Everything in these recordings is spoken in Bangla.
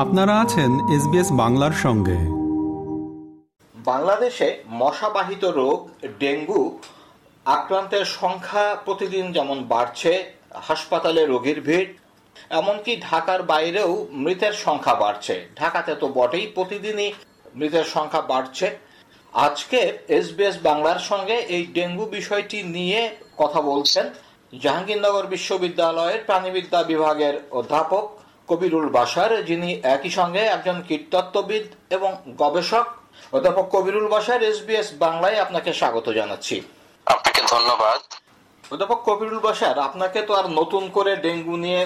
আপনারা আছেন এসবিএস বাংলার সঙ্গে। বাংলাদেশে মশাবাহিত রোগ, ডেঙ্গু, আক্রান্তের সংখ্যা প্রতিদিন যেমন বাড়ছে, হাসপাতালে রোগীর ভিড়, এমনকি ঢাকার বাইরেও মৃতের সংখ্যা বাড়ছে। ঢাকাতে তো বটেই প্রতিদিনই মৃতের সংখ্যা বাড়ছে। আজকে এসবিএস বাংলার সঙ্গে এই ডেঙ্গু বিষয়টি নিয়ে কথা বলছেন জাহাঙ্গীরনগর বিশ্ববিদ্যালয়ের প্রাণীবিদ্যা বিভাগের অধ্যাপক কবিরুল বাসার যিনি একই সঙ্গে একজন কীটতত্ত্ববিদ এবং গবেষক। অধ্যাপক কবিরুল বাসার এসবিএস বাংলায় আপনাকে স্বাগত জানাচ্ছি। আপনাকে ধন্যবাদ। অধ্যাপক কবিরুল বাসার আপনাকে তো আর নতুন করে ডেঙ্গু নিয়ে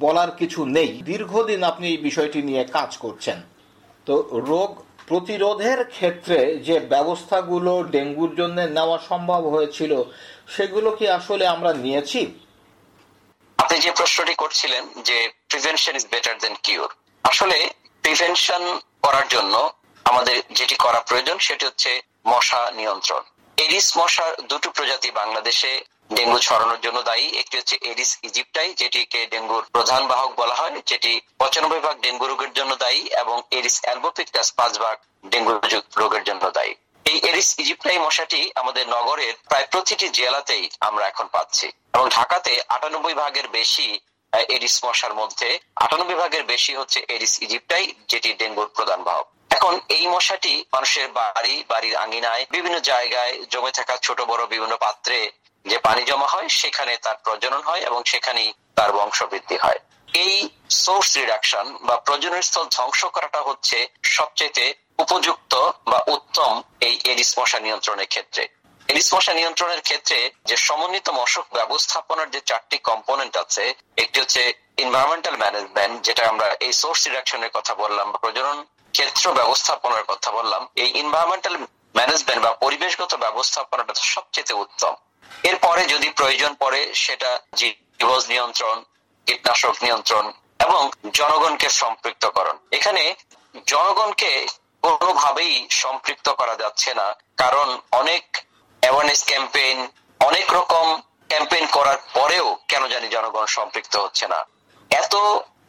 বলার কিছু নেই। দীর্ঘদিন আপনি এই বিষয়টি নিয়ে কাজ করছেন। তো রোগ প্রতিরোধের ক্ষেত্রে যে ব্যবস্থাগুলো ডেঙ্গুর জন্য নেওয়া সম্ভব হয়েছিল সেগুলো কি আসলে আমরা নিয়েছি? আপনি যে প্রশ্নটি করছিলেন যে prevention is better than cure আসলে প্রিভেনশন করার জন্য আমাদের যেটি করা প্রয়োজন সেটি হচ্ছে মশা নিয়ন্ত্রণ। এডিস মশার দুটো প্রজাতি বাংলাদেশে ডেঙ্গু ছড়ানোর জন্য দায়ী। একটি হচ্ছে এডিস ইজিপ্টাই যেটিকে ডেঙ্গুর প্রধান বাহক বলা হয়, যেটি পঁচানব্বই ভাগ ডেঙ্গু রোগের জন্য দায়ী এবং এডিস অ্যালবোপিকটাস পাঁচ ভাগ ডেঙ্গু রোগের জন্য দায়ী। এই এডিস ইজিপ্টাই মশাটি আমাদের নগরের প্রায় প্রতিটি জেলাতেই আমরা এখন পাচ্ছি এবং ঢাকাতে আটানব্বই ভাগের বেশি এডিস মশার মধ্যে আটানব্বই ভাগের বেশি হচ্ছে এডিস ইজিপ্টাই, যেটি ডেঙ্গুর প্রধান বাহক এখন এই মশাটি মানুষের বাড়ি, বাড়ির আঙ্গিনায় বিভিন্ন জায়গায় জমে থাকা ছোট, বড় বিভিন্ন পাত্রে যে পানি জমা হয়, সেখানে তার প্রজনন হয় এবং সেখানেই তার বংশবৃদ্ধি হয়। এই সোর্স রিডাকশন বা প্রজনন স্থল ধ্বংস করাটা হচ্ছে সবচেয়ে উপযুক্ত বা উত্তম এই এডিস মশা নিয়ন্ত্রণের ক্ষেত্রে। এডিস মশা নিয়ন্ত্রণের ক্ষেত্রে যে সমন্বিত মশক ব্যবস্থাপনার যে চারটি কম্পোনেন্ট আছে, একটি হচ্ছে এনভায়রনমেন্টাল ম্যানেজমেন্ট যেটা আমরা এই সোর্স রিডাকশনের কথা বললাম, প্রজনন ক্ষেত্র ব্যবস্থাপনার কথা বললাম। এই এনভায়রনমেন্টাল ম্যানেজমেন্ট বা পরিবেশগত ব্যবস্থাপনাটা সবচেয়ে উত্তম। এরপরে যদি প্রয়োজন পড়ে, সেটা জীবজ নিয়ন্ত্রণ, কীটনাশক নিয়ন্ত্রণ এবং জনগণকে সম্পৃক্তকরণ। এখানে জনগণকে কোনোভাবেই সম্পৃক্ত করা যাচ্ছে না, কারণ অনেক অ্যাওয়ারনেস ক্যাম্পেইন অনেক রকম ক্যাম্পেইন করার পরেও কেন জানি জনগণ সম্পৃক্ত হচ্ছে না। এত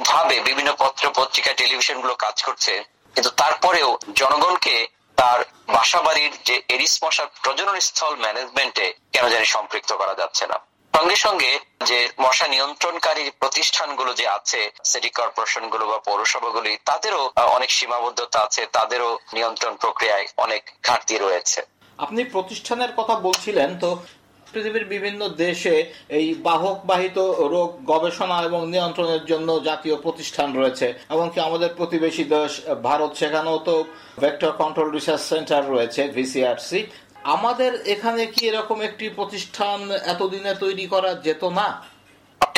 ভাবে বিভিন্ন পত্র, পত্রিকা টেলিভিশনগুলো কাজ করছে, কিন্তু তারপরেও জনগণকে তার বাসা বাড়ির যে এরিস মশার প্রজনন স্থল ম্যানেজমেন্টে কেন জানি সম্পৃক্ত করা যাচ্ছে না। সঙ্গে সঙ্গে যে মশা নিয়ন্ত্রণকারী প্রতিষ্ঠানগুলো যে আছে সিটি কর্পোরেশনগুলো বা পৌরসভাগুলি তাদেরও অনেক সীমাবদ্ধতা আছে, তাদেরও নিয়ন্ত্রণ প্রক্রিয়ায় অনেক ঘাটতি রয়েছে। আপনি প্রতিষ্ঠানের কথা বলছিলেন, তো পৃথিবীর বিভিন্ন দেশে এই বাহক বাহিত রোগ গবেষণা এবং নিয়ন্ত্রণের জন্য জাতীয় প্রতিষ্ঠান রয়েছে, এমনকি আমাদের প্রতিবেশী দেশ ভারত, সেখানেও তো ভেক্টর কন্ট্রোল রিসার্চ সেন্টার রয়েছে ভিসিআরসি আমাদের এখানে কি এরকম একটি প্রতিষ্ঠান এতদিনে তৈরি করা যেত না?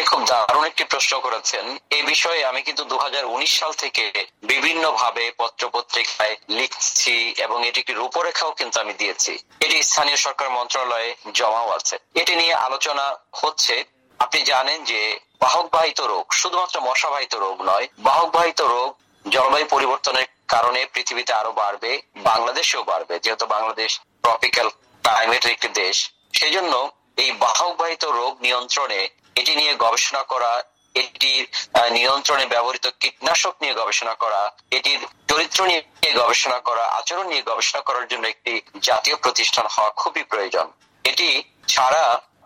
খুব দারুণ একটি প্রশ্ন করেছেন। এই বিষয়ে আমি কিন্তু দু সাল থেকে বিভিন্ন ভাবে পত্র পত্রিকায় লিখছি এবং এটি একটি রূপরেখাও কিন্তু আমি দিয়েছি। এটি স্থানীয় সরকার মন্ত্রণালয়ে জমাও আছে। এটি নিয়ে আলোচনা হচ্ছে, আপনি জানেন যে বাহক বাহিত রোগ শুধুমাত্র মশাবাহিত রোগ নয় বাহক বাহিত রোগ জলবায়ু পরিবর্তনের কারণে পৃথিবীতে আরও বাড়বে, বাংলাদেশেও বাড়বে, যেহেতু বাংলাদেশ ট্রপিক্যাল ক্লাইমেটের একটি দেশ। সেই জন্য এই বাহক বাহিত রোগ নিয়ন্ত্রণে এটি নিয়ে গবেষণা করা এটির নিয়ন্ত্রণে ব্যবহৃত কীটনাশক নিয়ে গবেষণা করা, এটির চরিত্র নিয়ে গবেষণা করা, আচরণ নিয়ে গবেষণা করার জন্য একটি জাতীয় প্রতিষ্ঠান হওয়া খুবই প্রয়োজন। এটি ছাড়া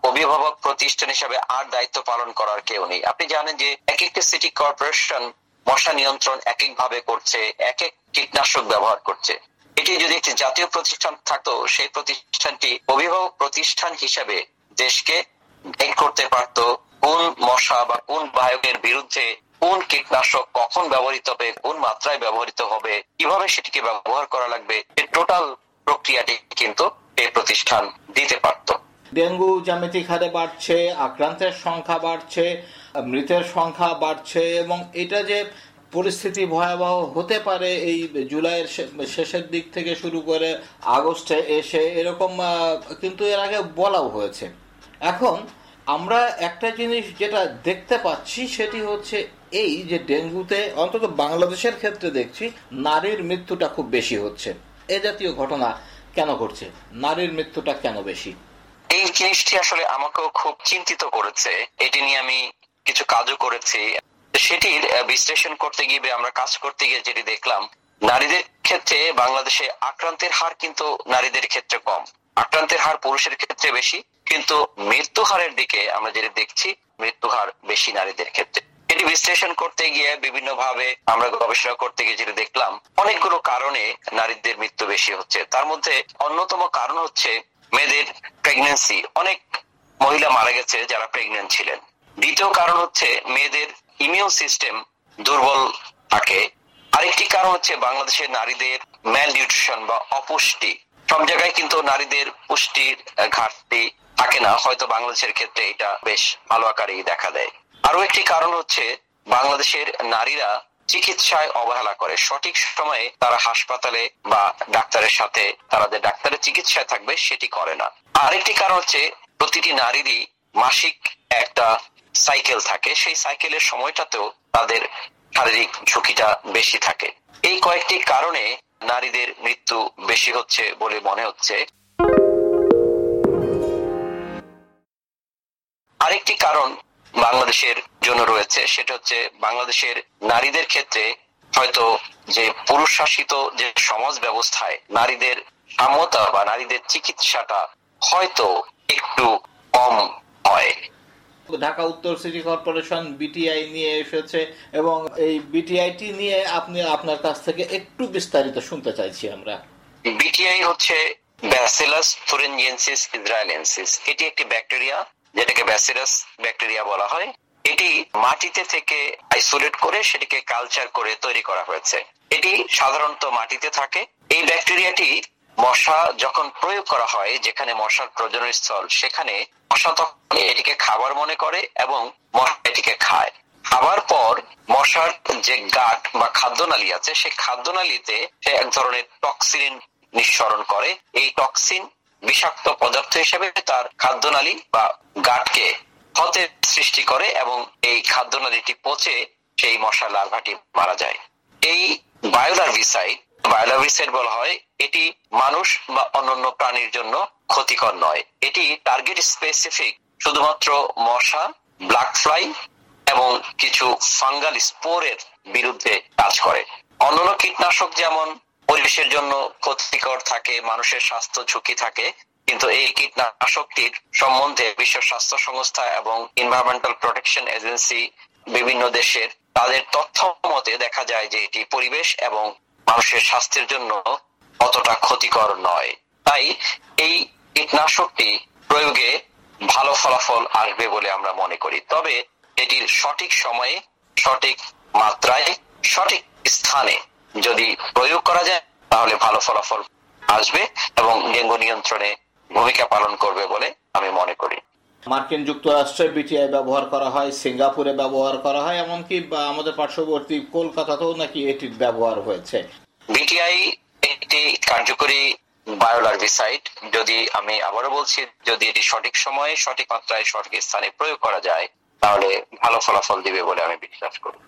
অভিভাবক প্রতিষ্ঠান হিসাবে আর দায়িত্ব পালন করার কেউ নেই। আপনি জানেন যে এক একটি সিটি কর্পোরেশন মশা নিয়ন্ত্রণ এক এক ভাবে করছে এক এক কীটনাশক ব্যবহার করছে। এটি যদি একটি জাতীয় প্রতিষ্ঠান থাকতো, সেই প্রতিষ্ঠানটি অভিভাবক প্রতিষ্ঠান হিসাবে দেশকে গাইড করতে পারত। কোন মশা বা কোন বায়কের বিরুদ্ধে কোন কীটনাশক কখন ব্যবহৃত হবে, কোন মাত্রায় ব্যবহৃত হবে, কীভাবে সেটিকে ব্যবহার করা লাগবে টোটাল প্রক্রিয়াটি কিন্তু এই প্রতিষ্ঠান দিতে পারত। ডেঙ্গু, জ্যামিতিক হারে বাড়ছে, আক্রান্তের সংখ্যা বাড়ছে, মৃতের সংখ্যা বাড়ছে, এবং এটা যে পরিস্থিতি ভয়াবহ হতে পারে এই জুলাইয়ের শেষের দিক থেকে শুরু করে আগস্টে এসে এরকম কিন্তু এর আগে বলাও হয়েছে। এখন আমরা একটা জিনিস যেটা দেখতে পাচ্ছি সেটি হচ্ছে এই যে ডেঙ্গুতে অন্তত বাংলাদেশের ক্ষেত্রে দেখছি নারীর মৃত্যুটা খুব বেশি হচ্ছে। এ জাতীয় ঘটনা কেন ঘটছে? নারীর মৃত্যুটা কেন বেশি? এই জিনিসটি আসলে আমাকেও খুব চিন্তিত করেছে। এটি নিয়ে আমি কিছু কাজও করেছি। সেটির বিশ্লেষণ করতে গিয়ে আমরা কাজ করতে গিয়ে যেটি দেখলাম, নারীদের ক্ষেত্রে বাংলাদেশে আক্রান্তের হার কিন্তু নারীদের ক্ষেত্রে কম। আক্রান্তের হার পুরুষের ক্ষেত্রে বেশি, কিন্তু মৃত্যু হারের দিকে আমরা যেটা দেখছি, মৃত্যু হার বেশি নারীদের ক্ষেত্রে। এটি বিশ্লেষণ করতে গিয়ে বিভিন্ন ভাবে আমরা গবেষণা করতে গিয়ে যেটা দেখলাম, অনেকগুলো কারণে নারীদের মৃত্যু বেশি হচ্ছে। তার মধ্যে অন্যতম কারণ হচ্ছে মেয়েদের প্রেগনেন্সি অনেক মহিলা মারা গেছে যারা প্রেগনেন্ট ছিলেন। দ্বিতীয় কারণ হচ্ছে মেয়েদের ইমিউন সিস্টেম দুর্বল থাকে। আরেকটি কারণ হচ্ছে বাংলাদেশের নারীদের ম্যাল নিউট্রিশন বা অপুষ্টি। সব জায়গায় কিন্তু নারীদের পুষ্টির ঘাটতি থাকে না। হয়তো বাংলাদেশের ক্ষেত্রে এটা বেশ ভালো আকারেই দেখা দেয়। আরও একটি কারণ হচ্ছে বাংলাদেশের নারীরা চিকিৎসায় অবহেলা করে। সঠিক সময়ে তারা হাসপাতালে বা ডাক্তারের সাথে তারা যে ডাক্তারের চিকিৎসায় থাকবে, সেটি করে না। আরেকটি কারণ হচ্ছে প্রতিটি নারীরই মাসিক একটা সাইকেল থাকে। সেই সাইকেলের সময়টাতেও তাদের শারীরিক ঝুঁকিটা বেশি থাকে। এই কয়েকটি কারণে নারীদের মৃত্যু বেশি হচ্ছে বলে মনে হচ্ছে। আরেকটি কারণ বাংলাদেশের জন্য রয়েছে, সেটা হচ্ছে বাংলাদেশের নারীদের ক্ষেত্রে হয়তো যে পুরুষ শাসিত যে সমাজ ব্যবস্থায় নারীদের সাম্যতা বা নারীদের চিকিৎসাটা হয়তো একটু কম হয়। ঢাকা উত্তর সিটি কর্পোরেশন বিটিআই নিয়ে এসেছে এবং এই বিটিআইটি নিয়ে আপনি আপনার কাছ থেকে একটু বিস্তারিত শুনতে চাইছি আমরা। বিটিআই হচ্ছে ব্যাসিলাস ইসরায়েলেন্সিস এটি একটি ব্যাকটেরিয়া, যেটাকে ব্যাসিলাস ব্যাকটেরিয়া বলা হয়। এটি মাটিতে থেকে আইসোলেট করে সেটিকে কালচার করে তৈরি করা হয়েছে। এটি সাধারণত মাটিতে থাকে। এই ব্যাকটেরিয়াটি মশা যখন প্রয়োগ করা হয়, যেখানে মশার প্রজনন স্থল, সেখানে মশা তখন এটিকে খাবার মনে করে এবং মশা এটিকে খায়। খাবার পর মশার যে গাট বা খাদ্যনালী আছে, সেই খাদ্যনালীতে সে এক ধরনের টক্সিন নিঃসরণ করে। এই টক্সিন বিষাক্ত পদার্থ হিসেবে তার খাদ্যনালী বা গাটকে ক্ষতের সৃষ্টি করে এবং এই খাদ্যনালীটি পচে সেই মশা লার্ভাটি মারা যায়। এই বায়োলার্ভিসাইড বলা হয়, এটি মানুষ বা অন্যান্য প্রাণীর জন্য ক্ষতিকর নয়। এটি টার্গেট স্পেসিফিক শুধুমাত্র মশা ব্ল্যাক ফ্লাই এবং কিছু ফাঙ্গাল স্পোরের বিরুদ্ধে কাজ করে। অন্যান্য কীটনাশক যেমন পরিবেশের জন্য ক্ষতিকর থাকে, মানুষের স্বাস্থ্য ঝুঁকি থাকে, কিন্তু এই কীটনাশকটির সম্বন্ধে বিশ্ব স্বাস্থ্য সংস্থা এবং এনভায়রনমেন্টাল প্রোটেকশন এজেন্সি বিভিন্ন দেশের তাদের তথ্য মতে দেখা যায় যে এটি পরিবেশ এবং মানুষের স্বাস্থ্যের জন্য অতটা ক্ষতিকর নয়। তাই এই কীটনাশকটি প্রয়োগে ভালো ফলাফল আসবে বলে আমরা মনে করি। তবে এটির সঠিক সময়ে, সঠিক মাত্রায়, সঠিক স্থানে যদি প্রয়োগ করা যায়, তাহলে ভালো ফলাফল আসবে এবং ডেঙ্গু নিয়ন্ত্রণে ভূমিকা পালন করবে বলে আমি মনে করি। মার্কিন যুক্তরাষ্ট্রে বিটিআই ব্যবহার করা হয় সিঙ্গাপুরে ব্যবহার করা হয় এমনকি আমাদের পার্শ্ববর্তী কলকাতাতেও নাকি এটির ব্যবহার হয়েছে। বিটিআই একটি কার্যকরী বায়োলার্ভিসাইড যদি আমি আবারও বলছি যদি এটি সঠিক সময়ে সঠিক মাত্রায় সঠিক স্থানে প্রয়োগ করা যায় তাহলে ভালো ফলাফল দিবে বলে আমি বিশ্বাস করি।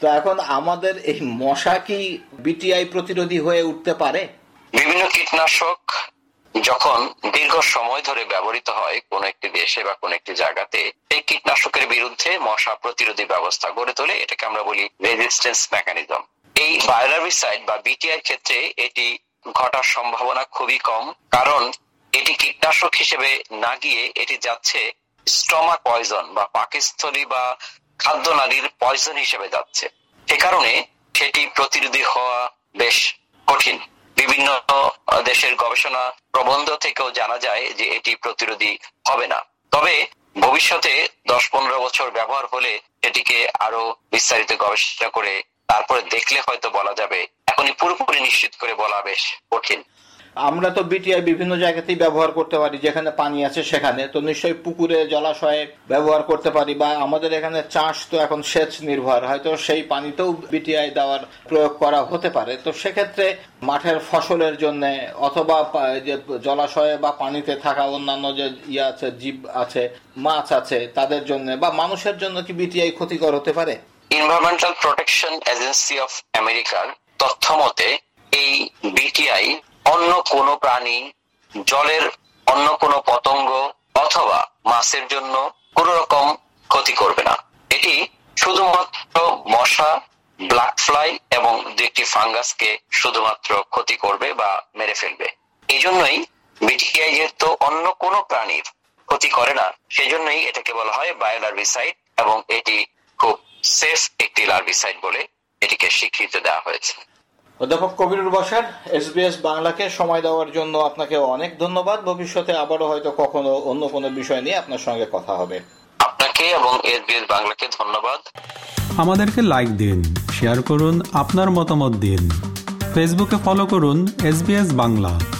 তো এখন আমাদের এই মশা কি বিটিআই প্রতিরোধী হয়ে উঠতে পারে? বিভিন্ন কীটনাশক যখন দীর্ঘ সময় ধরে ব্যবহৃত হয় কোন একটি দেশে বা কোন একটি জায়গাতে, এই কীটনাশকের বিরুদ্ধে মশা প্রতিরোধী ব্যবস্থা গড়ে তোলে, এটাকে আমরা বলি রেজিস্ট্যান্স মেকানিজম এই বায়োলার্ভিসাইড বা বিটিআই ক্ষেত্রে এটি ঘটার সম্ভাবনা খুবই কম, কারণ এটি কীটনাশক হিসেবে না গিয়ে এটি যাচ্ছে স্টমাক পয়জন বা পাকিস্থলী বা খাদ্য নালীর পয়জন হিসেবে যাচ্ছে। সে কারণে সেটি প্রতিরোধী হওয়া বেশ কঠিন। বিভিন্ন দেশের গবেষণা প্রবন্ধ থেকেও জানা যায় যে এটি প্রতিরোধী হবে না। তবে ভবিষ্যতে দশ পনেরো বছর ব্যবহার হলে এটিকে আরও বিস্তারিত গবেষণা করে তারপরে দেখলে হয়তো বলা যাবে। এখনই পুরোপুরি নিশ্চিত করে বলা বেশ কঠিন। আমরা তো বিটিআই বিভিন্ন জায়গাতেই ব্যবহার করতে পারি, যেখানে পানি আছে সেখানে। তো নিশ্চয়ই পুকুরে, জলাশয়ে ব্যবহার করতে পারি বা আমাদের এখানে চাষ তো এখন সেচ নির্ভর। হয়তো সেই পানিতেও বিটিআই দেওয়ার প্রয়োগ করা হতে পারে। তো সেক্ষেত্রে মাঠের ফসলের জন্য অথবা যে জলাশয়ে বা পানিতে থাকা অন্যান্য যে ইয়ে আছে, জীব আছে, মাছ আছে, তাদের জন্য বা মানুষের জন্য কি বিটিআই ক্ষতিকর হতে পারে? এনভায়রনমেন্টাল প্রোটেকশন এজেন্সি অফ আমেরিকার তথ্য মতে এই বিটিআই অন্য কোনো প্রাণী, জলের অন্য কোনো পতঙ্গ অথবা মাছের জন্য কোন রকম ক্ষতি করবে না। এটি শুধুমাত্র মশা ব্ল্যাক ফ্লাই এবং দু ফাঙ্গাসকে শুধুমাত্র ক্ষতি করবে বা মেরে ফেলবে। এই জন্যই বিটিআই যেহেতু অন্য কোনো প্রাণীর ক্ষতি করে না। সেজন্যই এটাকে বলা হয় বায়োলার্ভিসাইড এবং এটি খুব সেফ একটি লার্ভিসাইড বলে এটিকে স্বীকৃতি দেওয়া হয়েছে। অধ্যাপক কবিরুল বাসার এসবিএস বাংলাকে সময় দেওয়ার জন্য আপনাকে অনেক ধন্যবাদ। ভবিষ্যতে আবারও হয়তো কখনো অন্য কোনো বিষয় নিয়ে আপনার সঙ্গে কথা হবে। আপনাকে এবং এসবিএস বাংলাকে ধন্যবাদ। আমাদেরকে লাইক দিন শেয়ার করুন আপনার মতামত দিন। ফেসবুকে ফলো করুন এস বাংলা।